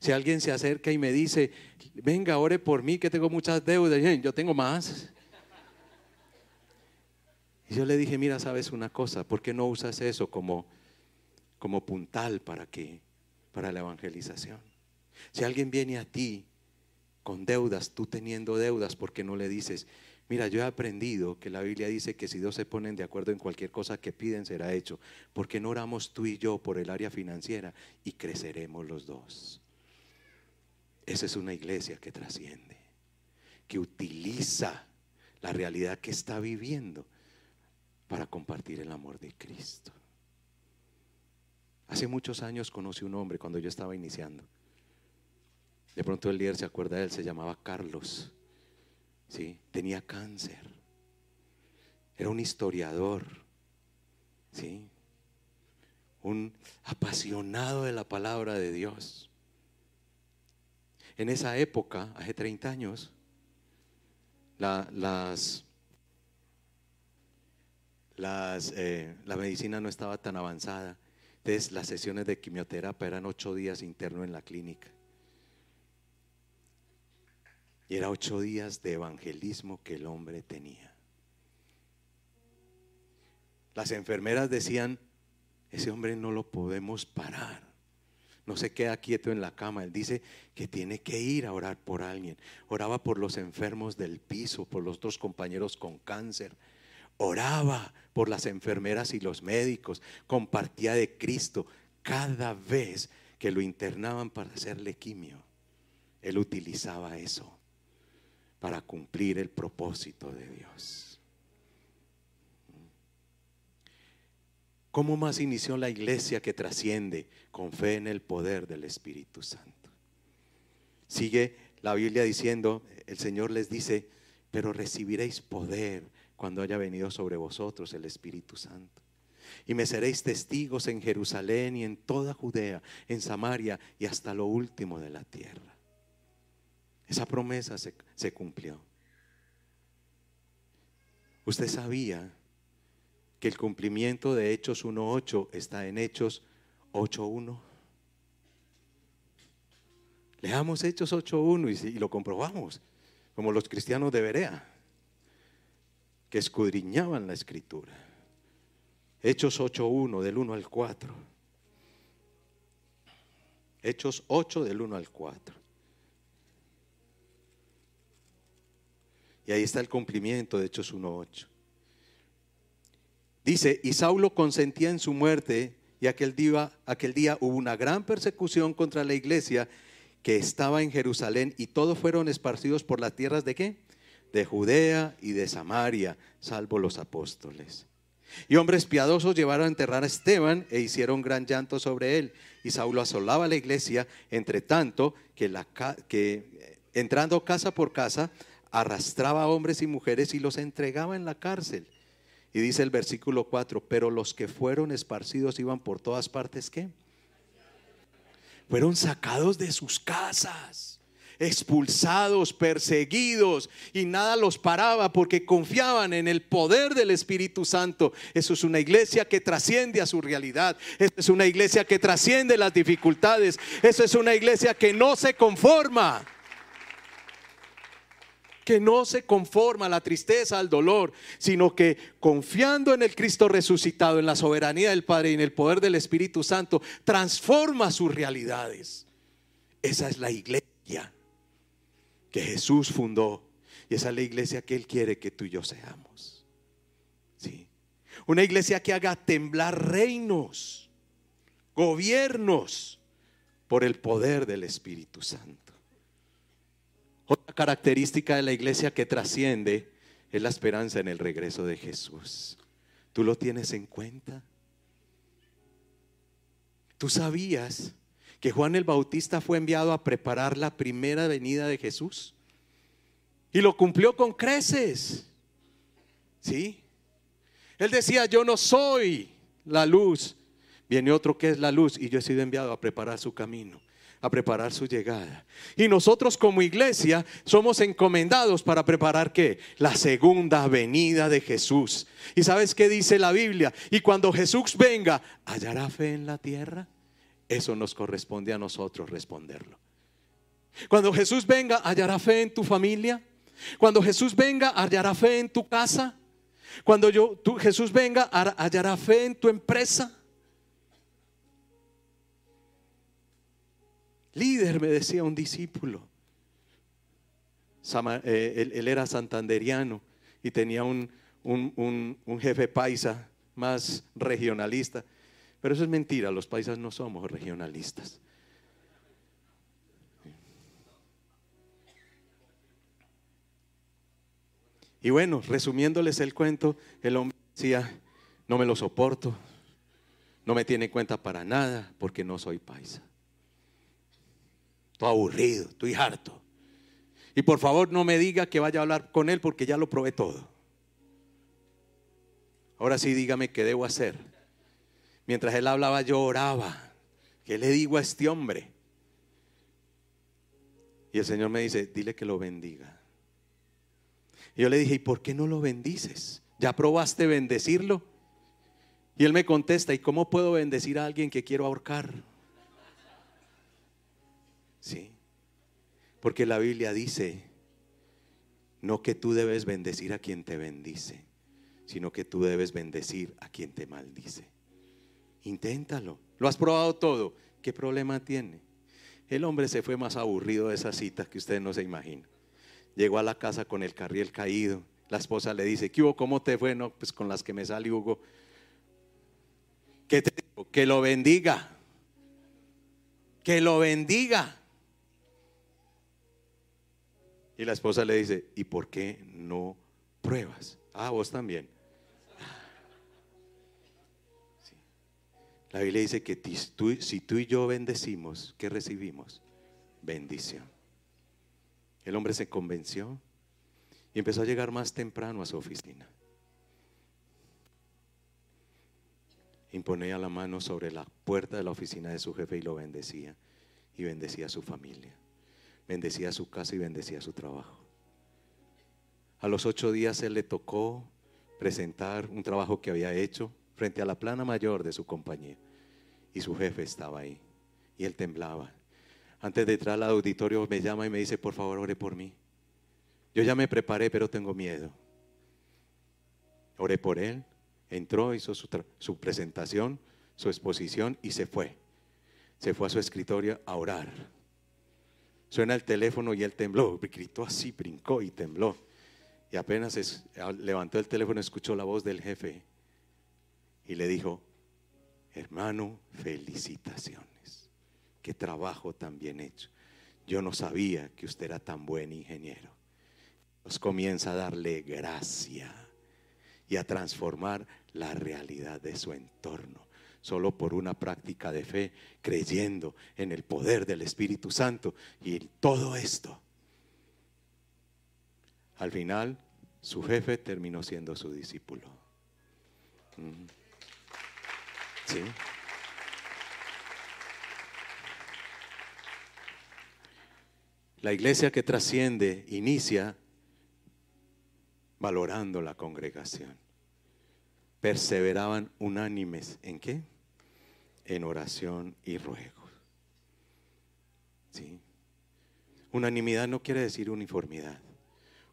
[SPEAKER 1] Si alguien se acerca y me dice, venga, ore por mí que tengo muchas deudas, yo tengo más. Y yo le dije, mira, sabes una cosa, ¿por qué no usas eso como, como puntal para que, para la evangelización? Si alguien viene a ti con deudas, tú teniendo deudas, ¿por qué no le dices, mira, yo he aprendido que la Biblia dice que si dos se ponen de acuerdo en cualquier cosa que piden, será hecho? ¿Por qué no oramos tú y yo por el área financiera y creceremos los dos? Esa es una iglesia que trasciende, que utiliza la realidad que está viviendo para compartir el amor de Cristo. Hace muchos años conocí un hombre cuando yo estaba iniciando de pronto el líder se acuerda de él, se llamaba Carlos. ¿sí? Tenía cáncer. Era un historiador. ¿sí? Un apasionado de la palabra de Dios. En esa época, hace 30 años, la, las, las, eh, la medicina no estaba tan avanzada. Entonces las sesiones de quimioterapia eran ocho días interno en la clínica. Y era ocho días de evangelismo que el hombre tenía. Las enfermeras decían, ese hombre no lo podemos parar. No se queda quieto en la cama. Él dice que tiene que ir a orar por alguien. Oraba por los enfermos del piso, por los dos compañeros con cáncer. Oraba por las enfermeras y los médicos. Compartía de Cristo cada vez que lo internaban para hacerle quimio. Él utilizaba eso para cumplir el propósito de Dios. ¿Cómo más inició la iglesia que trasciende con fe en el poder del Espíritu Santo? Sigue la Biblia diciendo, el Señor les dice, pero recibiréis poder cuando haya venido sobre vosotros el Espíritu Santo. Y me seréis testigos en Jerusalén y en toda Judea, en Samaria y hasta lo último de la tierra. Esa promesa se, cumplió. Usted sabía que el cumplimiento de Hechos 1.8 está en Hechos 8.1. Leamos Hechos 8.1 y, y lo comprobamos, como los cristianos de Berea, que escudriñaban la escritura. Hechos 8.1, del 1 al 4. Hechos 8, del 1 al 4. Y ahí está el cumplimiento de Hechos 1.8. Dice, y Saulo consentía en su muerte y aquel día, aquel día hubo una gran persecución contra la iglesia que estaba en Jerusalén y todos fueron esparcidos por las tierras de qué? De Judea y de Samaria, salvo los apóstoles. Y hombres piadosos llevaron a enterrar a Esteban e hicieron gran llanto sobre él. Y Saulo asolaba la iglesia, entre tanto que, la, que entrando casa por casa arrastraba a hombres y mujeres y los entregaba en la cárcel. Y dice el versículo 4, pero los que fueron esparcidos iban por todas partes, ¿qué? Fueron sacados de sus casas, expulsados, perseguidos, y nada los paraba porque confiaban en el poder del Espíritu Santo. Eso es una iglesia que trasciende a su realidad. Eso es una iglesia que trasciende las dificultades. Eso es una iglesia que no se conforma que no se conforma a la tristeza, al dolor, sino que confiando en el Cristo resucitado, en la soberanía del Padre y en el poder del Espíritu Santo, transforma sus realidades. Esa es la iglesia que Jesús fundó y esa es la iglesia que Él quiere que tú y yo seamos. ¿Sí? Una iglesia que haga temblar reinos, gobiernos por el poder del Espíritu Santo. Característica de la iglesia que trasciende es la esperanza en el regreso de Jesús. ¿Tú lo tienes en cuenta? ¿Tú sabías que Juan el Bautista fue enviado a preparar la primera venida de Jesús? Y lo cumplió con creces. ¿Sí? Él decía, yo no soy la luz. Viene otro que es la luz y yo he sido enviado a preparar su camino a preparar su llegada. Y nosotros como iglesia somos encomendados para preparar qué? La segunda venida de Jesús. ¿Y sabes qué dice la Biblia? Y cuando Jesús venga, ¿hallará fe en la tierra? Eso nos corresponde a nosotros responderlo. Cuando Jesús venga, ¿hallará fe en tu familia? Cuando Jesús venga, ¿hallará fe en tu casa? Cuando yo, tú, Jesús venga, ¿hallará fe en tu empresa? Líder, me decía un discípulo. Eh, él, era santanderiano y tenía un, un, jefe paisa más regionalista. Pero eso es mentira, los paisas no somos regionalistas. Y bueno, resumiéndoles el cuento, el hombre decía, no me lo soporto, no me tiene en cuenta para nada porque no soy paisa. Estoy aburrido, estoy harto. Y por favor no me diga que vaya a hablar con él porque ya lo probé todo. Ahora sí dígame qué debo hacer. Mientras él hablaba yo oraba. ¿Qué le digo a este hombre? Y el Señor me dice, dile que lo bendiga. Y yo le dije, ¿y por qué no lo bendices? ¿Ya probaste bendecirlo? Y él me contesta, ¿y cómo puedo bendecir a alguien que quiero ahorcar? Sí. Porque la Biblia dice, no que tú debes bendecir a quien te bendice, sino que tú debes bendecir a quien te maldice. Inténtalo. Lo has probado todo. ¿Qué problema tiene? El hombre se fue más aburrido de esas citas que ustedes no se imaginan. Llegó a la casa con el carriel caído. La esposa le dice, ¿qué hubo? ¿Cómo te fue? No, pues con las que me sale Hugo. ¿Qué te digo? Que lo bendiga. Que lo bendiga. Y la esposa le dice, ¿y por qué no pruebas? Ah, vos también. La Biblia dice que si tú y yo bendecimos, ¿qué recibimos? Bendición. El hombre se convenció y empezó a llegar más temprano a su oficina. Imponía la mano sobre la puerta de la oficina de su jefe y lo bendecía. Y bendecía a su familia. Bendecía su casa y bendecía su trabajo. A los ocho días él le tocó presentar un trabajo que había hecho frente a la plana mayor de su compañía. Y su jefe estaba ahí. Y él temblaba. Antes de entrar al auditorio me llama y me dice, por favor, ore por mí. Yo ya me preparé, pero tengo miedo. Oré por él, entró, hizo su, su presentación, su exposición y se fue. Se fue a su escritorio a orar. Suena el teléfono y él tembló, gritó así, brincó y tembló. Y apenas levantó el teléfono, escuchó la voz del jefe y le dijo, hermano, felicitaciones. Qué trabajo tan bien hecho. Yo no sabía que usted era tan buen ingeniero. Nos comienza a darle gracia y a transformar la realidad de su entorno. Solo por una práctica de fe, creyendo en el poder del Espíritu Santo y todo esto al final, su jefe terminó siendo su discípulo. La iglesia que trasciende inicia valorando la congregación. Perseveraban unánimes en qué? En oración y ruego. ¿Sí? Unanimidad no quiere decir uniformidad.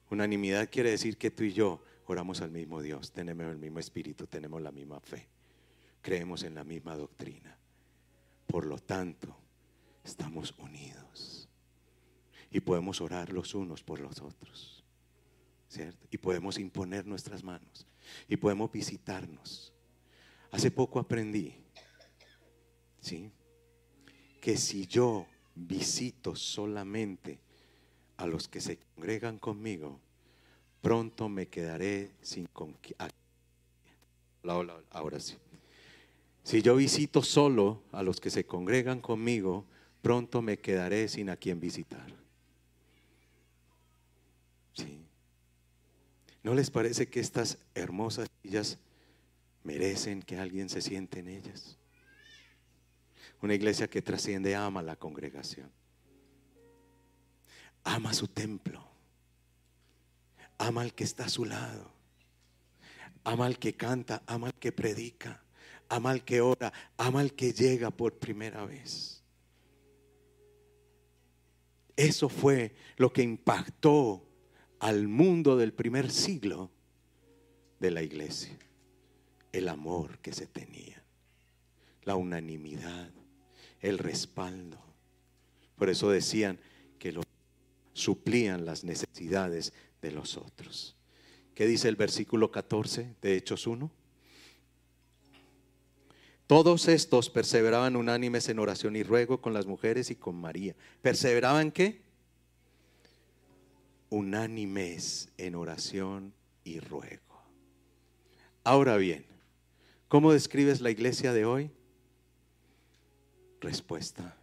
[SPEAKER 1] Unanimidad quiere decir que tú y yo oramos al mismo Dios, tenemos el mismo espíritu, tenemos la misma fe, creemos en la misma doctrina. Por lo tanto, estamos unidos y podemos orar los unos por los otros. Y podemos imponer nuestras manos y podemos visitarnos. Hace poco aprendí, ¿sí? Que si yo visito solamente a los que se congregan conmigo, pronto me quedaré sin Ahora sí. Si yo visito solo a los que se congregan conmigo, pronto me quedaré sin a quien visitar. ¿Sí? ¿No les parece que estas hermosas sillas merecen que alguien se siente en ellas? Una iglesia que trasciende ama la congregación ama su templo, ama al que está a su lado, ama al que canta, ama al que predica, ama al que ora, ama al que llega por primera vez. Eso fue lo que impactó al mundo del primer siglo de la iglesia. El amor que se tenía, la unanimidad, el respaldo. Por eso decían que los suplían las necesidades de los otros. ¿Qué dice el versículo 14 de Hechos 1? Todos estos perseveraban unánimes en oración y ruego con las mujeres y con María. ¿Perseveraban qué? Unánimes en oración y ruego. Ahora bien, ¿cómo describes la iglesia de hoy? Respuesta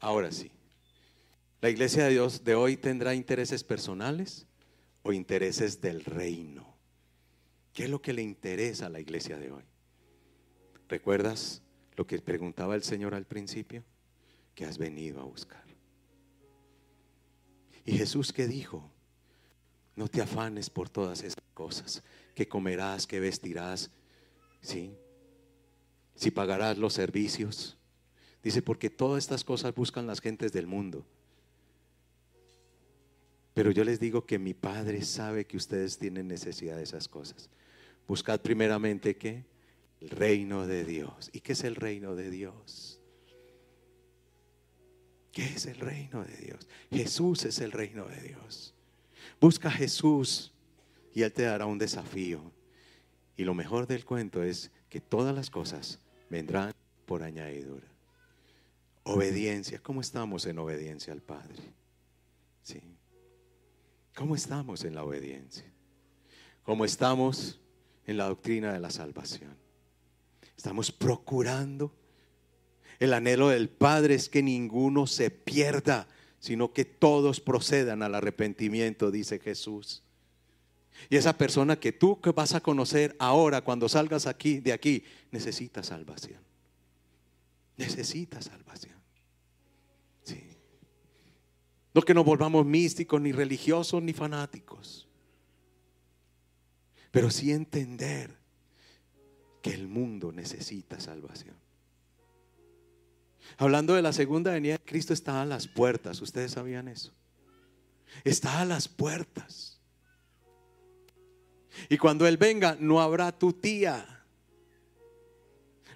[SPEAKER 1] Ahora sí, ¿la iglesia de Dios de hoy tendrá intereses personales o intereses del reino? ¿Qué es lo que le interesa a la iglesia de hoy? ¿Recuerdas lo que preguntaba el Señor al principio? Que has venido a buscar. Y Jesús que dijo, no te afanes por todas esas cosas, que comerás, que vestirás, ¿sí? Si pagarás los servicios, Dice, porque todas estas cosas buscan las gentes del mundo. Pero yo les digo que mi Padre sabe que ustedes tienen necesidad de esas cosas. Buscad primeramente qué? El reino de Dios. ¿Y qué es el reino de Dios? ¿Qué es el reino de Dios? Jesús es el reino de Dios. Busca a Jesús y Él te dará un desafío. Y lo mejor del cuento es que todas las cosas vendrán por añadidura. Obediencia. ¿Cómo estamos en obediencia al Padre? Sí. ¿Cómo estamos en la obediencia? ¿Cómo estamos en la doctrina de la salvación? Estamos procurando. El anhelo del Padre es que ninguno se pierda, sino que todos procedan al arrepentimiento, dice Jesús. Y esa persona que tú vas a conocer ahora cuando salgas aquí de aquí necesita salvación. Necesita salvación. Sí. No que nos volvamos místicos, ni religiosos, ni fanáticos. Pero sí entender que el mundo necesita salvación. Hablando de la segunda venida Cristo, está a las puertas. ¿Ustedes sabían eso? Está a las puertas. Y cuando Él venga, no habrá tu tía.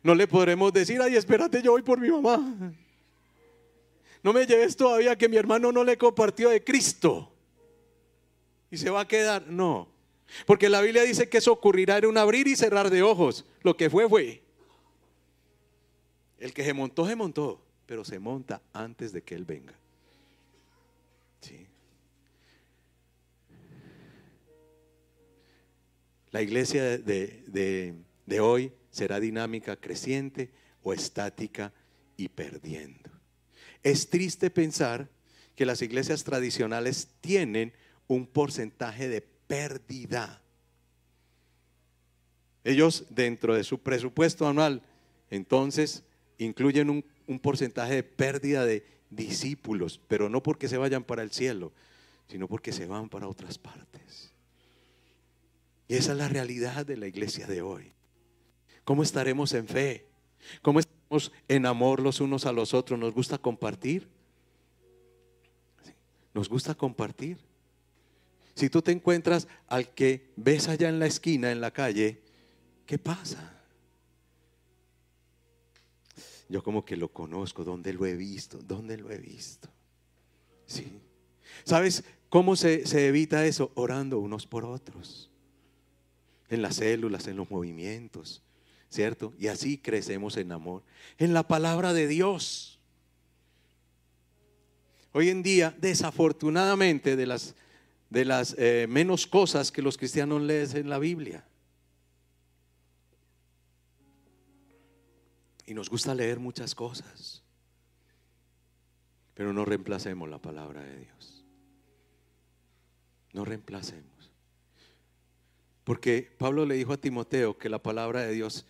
[SPEAKER 1] No le podremos decir, ay, espérate, yo voy por mi mamá. No me lleves todavía que mi hermano no le compartió de Cristo. Y se va a quedar. No. Porque la Biblia dice que eso ocurrirá en un abrir y cerrar de ojos. Lo que fue, fue. El que se montó, se montó. Pero se monta antes de que Él venga. La iglesia de, hoy será dinámica, creciente o estática y perdiendo. Es triste pensar que las iglesias tradicionales tienen un porcentaje de pérdida. Ellos dentro de su presupuesto anual, entonces, incluyen un, porcentaje de pérdida de discípulos, pero no porque se vayan para el cielo, sino porque se van para otras partes. Y esa es la realidad de la iglesia de hoy. ¿Cómo estaremos en fe? ¿Cómo estamos en amor los unos a los otros? ¿Nos gusta compartir? ¿Nos gusta compartir? Si tú te encuentras al que ves allá en la esquina, en la calle, ¿qué pasa? Yo como que lo conozco, ¿dónde lo he visto? ¿Dónde lo he visto? Sí. ¿Sabes cómo se, se evita eso? Orando unos por otros en las células, en los movimientos, ¿cierto? Y así crecemos en amor. En la palabra de Dios. Hoy en día, desafortunadamente, de las, de las eh, menos cosas que los cristianos leen en la Biblia. Y nos gusta leer muchas cosas. Pero no reemplacemos la palabra de Dios. No reemplacemos. Porque Pablo le dijo a Timoteo que la palabra de Dios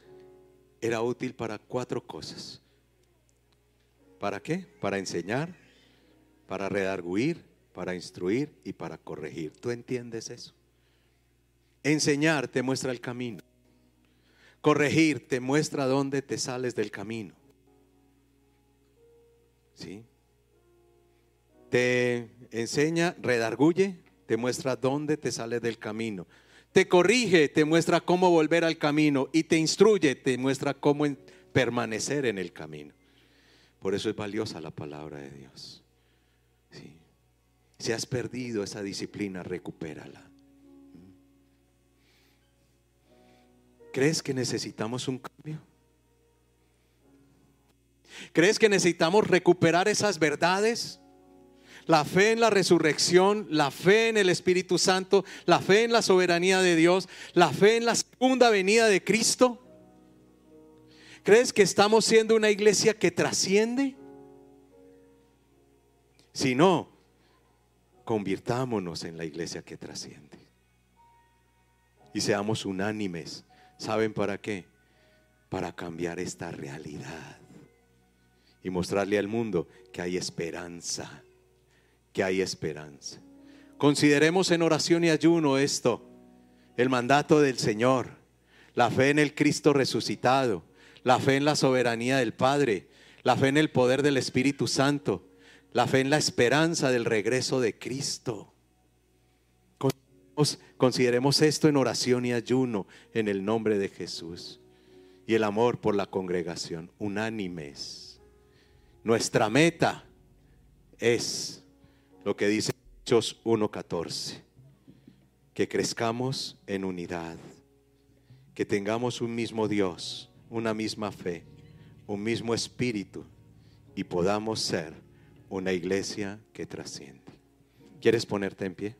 [SPEAKER 1] era útil para cuatro cosas. ¿Para qué? Para enseñar, para redarguir, para instruir y para corregir. ¿Tú entiendes eso? Enseñar te muestra el camino. Corregir te muestra dónde te sales del camino. ¿Sí? Te enseña, redarguye, te muestra dónde te sales del camino te corrige, te muestra cómo volver al camino y te instruye, te muestra cómo permanecer en el camino. Por eso es valiosa la palabra de Dios. Si has perdido esa disciplina, recupérala. ¿Crees que necesitamos un cambio? ¿Crees que necesitamos recuperar esas verdades? la fe en la resurrección, la fe en el Espíritu Santo, la fe en la soberanía de Dios, la fe en la segunda venida de Cristo? ¿Crees que estamos siendo una iglesia que trasciende? Si no, convirtámonos en la iglesia que trasciende. Y seamos unánimes. ¿Saben para qué? Para cambiar esta realidad y mostrarle al mundo que hay esperanza que hay esperanza. Consideremos en oración y ayuno esto, el mandato del Señor, la fe en el Cristo resucitado, la fe en la soberanía del Padre, la fe en el poder del Espíritu Santo, la fe en la esperanza del regreso de Cristo. consideremos esto en oración y ayuno en el nombre de Jesús. Y el amor por la congregación, unánimes. Nuestra meta es lo que dice Hechos 1.14, que crezcamos en unidad, que tengamos un mismo Dios, una misma fe, un mismo espíritu y podamos ser una iglesia que trasciende. ¿Quieres ponerte en pie?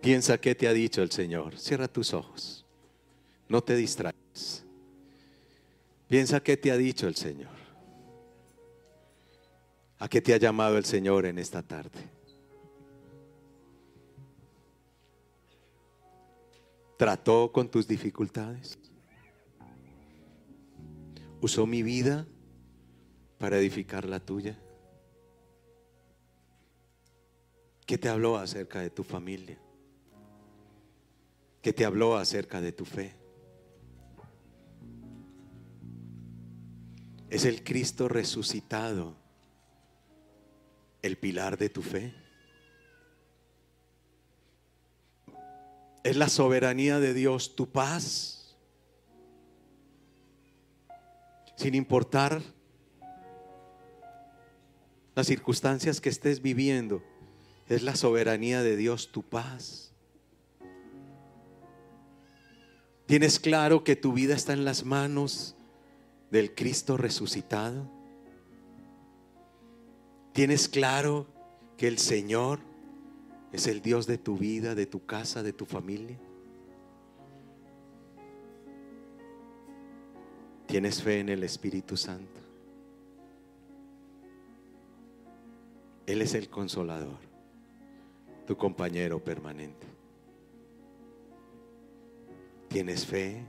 [SPEAKER 1] Piensa qué te ha dicho el Señor. Cierra tus ojos. No te distraigas. Piensa qué te ha dicho el Señor. ¿A qué te ha llamado el Señor en esta tarde? ¿Trató con tus dificultades? ¿Usó mi vida para edificar la tuya? ¿Qué te habló acerca de tu familia? ¿Qué te habló acerca de tu fe? Es el Cristo resucitado el pilar de tu fe. Es la soberanía de Dios tu paz. Sin importar las circunstancias que estés viviendo, es la soberanía de Dios tu paz. ¿Tienes claro que tu vida está en las manos del Cristo resucitado? ¿Tienes claro que el Señor es el Dios de tu vida, de tu casa, de tu familia? ¿Tienes fe en el Espíritu Santo? Él es el consolador, tu compañero permanente. ¿Tienes fe?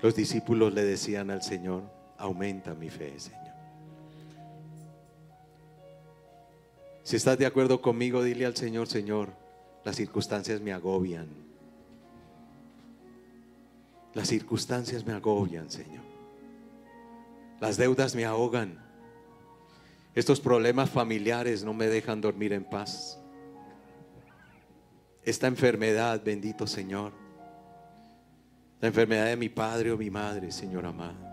[SPEAKER 1] Los discípulos le decían al Señor, Aumenta mi fe, Señor. Si estás de acuerdo conmigo, dile al Señor, Señor, las circunstancias me agobian. Las circunstancias me agobian, Señor. Las deudas me ahogan. Estos problemas familiares no me dejan dormir en paz. Esta enfermedad, bendito Señor. La enfermedad de mi padre o mi madre, Señor amado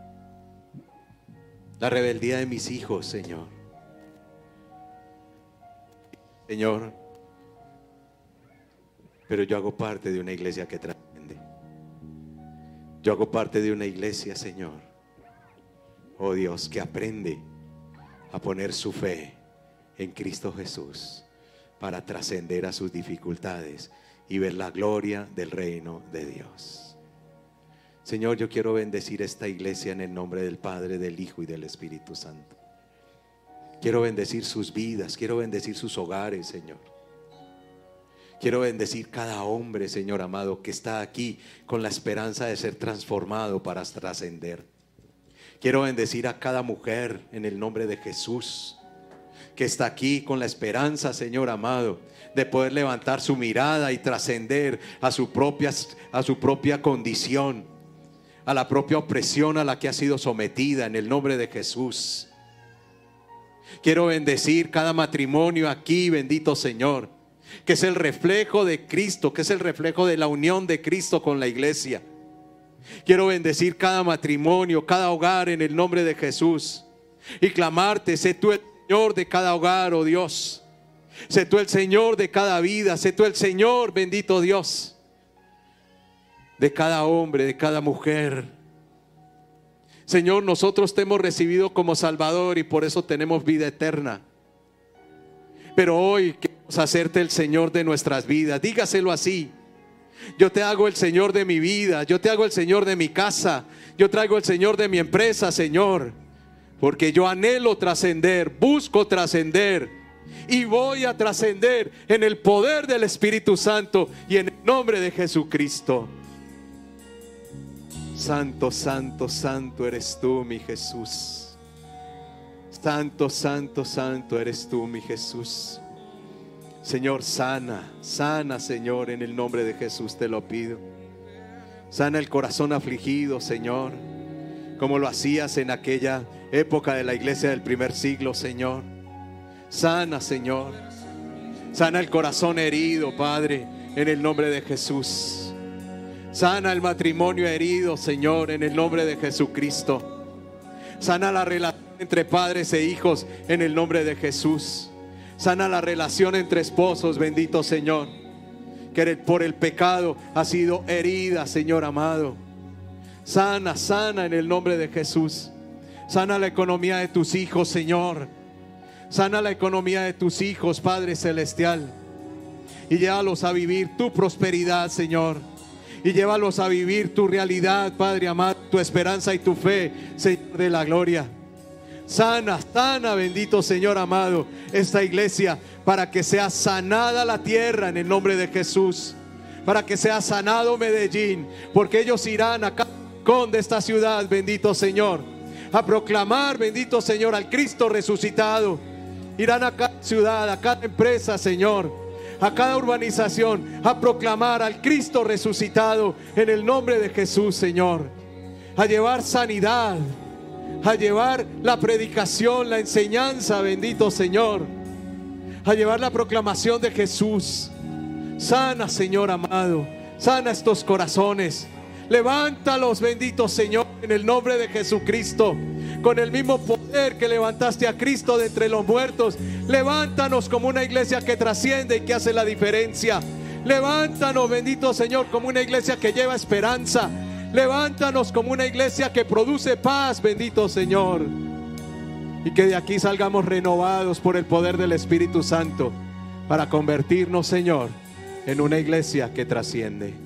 [SPEAKER 1] la rebeldía de mis hijos, Señor. Señor, pero yo hago parte de una iglesia que trasciende. Yo hago parte de una iglesia, Señor, oh Dios, que aprende a poner su fe en Cristo Jesús para trascender a sus dificultades y ver la gloria del reino de Dios. Señor, yo quiero bendecir esta iglesia en el nombre del Padre, del Hijo y del Espíritu Santo. Quiero bendecir sus vidas, quiero bendecir sus hogares, Señor. Quiero bendecir cada hombre, Señor amado, que está aquí con la esperanza de ser transformado para trascender. Quiero bendecir a cada mujer en el nombre de Jesús, que está aquí con la esperanza, Señor amado, de poder levantar su mirada y trascender a su propia, a su propia condición a la propia opresión a la que ha sido sometida en el nombre de Jesús. Quiero bendecir cada matrimonio aquí, bendito Señor, que es el reflejo de Cristo, que es el reflejo de la unión de Cristo con la iglesia. Quiero bendecir cada matrimonio, cada hogar en el nombre de Jesús y clamarte, sé tú el Señor de cada hogar, oh Dios. Sé tú el Señor de cada vida, sé tú el Señor, bendito Dios de cada hombre, de cada mujer. Señor, nosotros te hemos recibido como Salvador y por eso tenemos vida eterna. Pero hoy queremos hacerte el Señor de nuestras vidas. Dígaselo así. Yo te hago el Señor de mi vida, yo te hago el Señor de mi casa, yo traigo el Señor de mi empresa, Señor. Porque yo anhelo trascender, busco trascender y voy a trascender en el poder del Espíritu Santo y en el nombre de Jesucristo. Santo, santo, santo eres tú, mi Jesús. Santo, santo, santo eres tú, mi Jesús. Señor, sana, sana, Señor, en el nombre de Jesús te lo pido. Sana el corazón afligido, Señor, como lo hacías en aquella época de la iglesia del primer siglo, Señor. Sana, Señor. Sana el corazón herido, Padre, en el nombre de Jesús. Sana el matrimonio herido, Señor, en el nombre de Jesucristo. Sana la relación entre padres e hijos, en el nombre de Jesús. Sana la relación entre esposos, bendito Señor. Que por el pecado ha sido herida, Señor amado. Sana, sana en el nombre de Jesús. Sana la economía de tus hijos, Señor. Sana la economía de tus hijos, Padre Celestial. Y llévalos a vivir tu prosperidad, Señor. Y llévalos a vivir tu realidad, Padre amado, tu esperanza y tu fe, Señor de la gloria. Sana, sana, bendito Señor amado, esta iglesia para que sea sanada la tierra en el nombre de Jesús. Para que sea sanado Medellín, porque ellos irán acá con de esta ciudad, bendito Señor, a proclamar, bendito Señor, al Cristo resucitado. Irán a cada ciudad, a cada empresa, Señor, a cada urbanización, a proclamar al Cristo resucitado en el nombre de Jesús, Señor. A llevar sanidad, a llevar la predicación, la enseñanza, bendito Señor, a llevar la proclamación de Jesús. Sana, Señor amado, sana estos corazones. Levántalos, bendito Señor, en el nombre de Jesucristo. Con el mismo poder que levantaste a Cristo de entre los muertos, levántanos como una iglesia que trasciende y que hace la diferencia. Levántanos, bendito Señor, como una iglesia que lleva esperanza, Levántanos como una iglesia que produce paz, bendito Señor. Y que de aquí salgamos renovados por el poder del Espíritu Santo para convertirnos, Señor, en una iglesia que trasciende.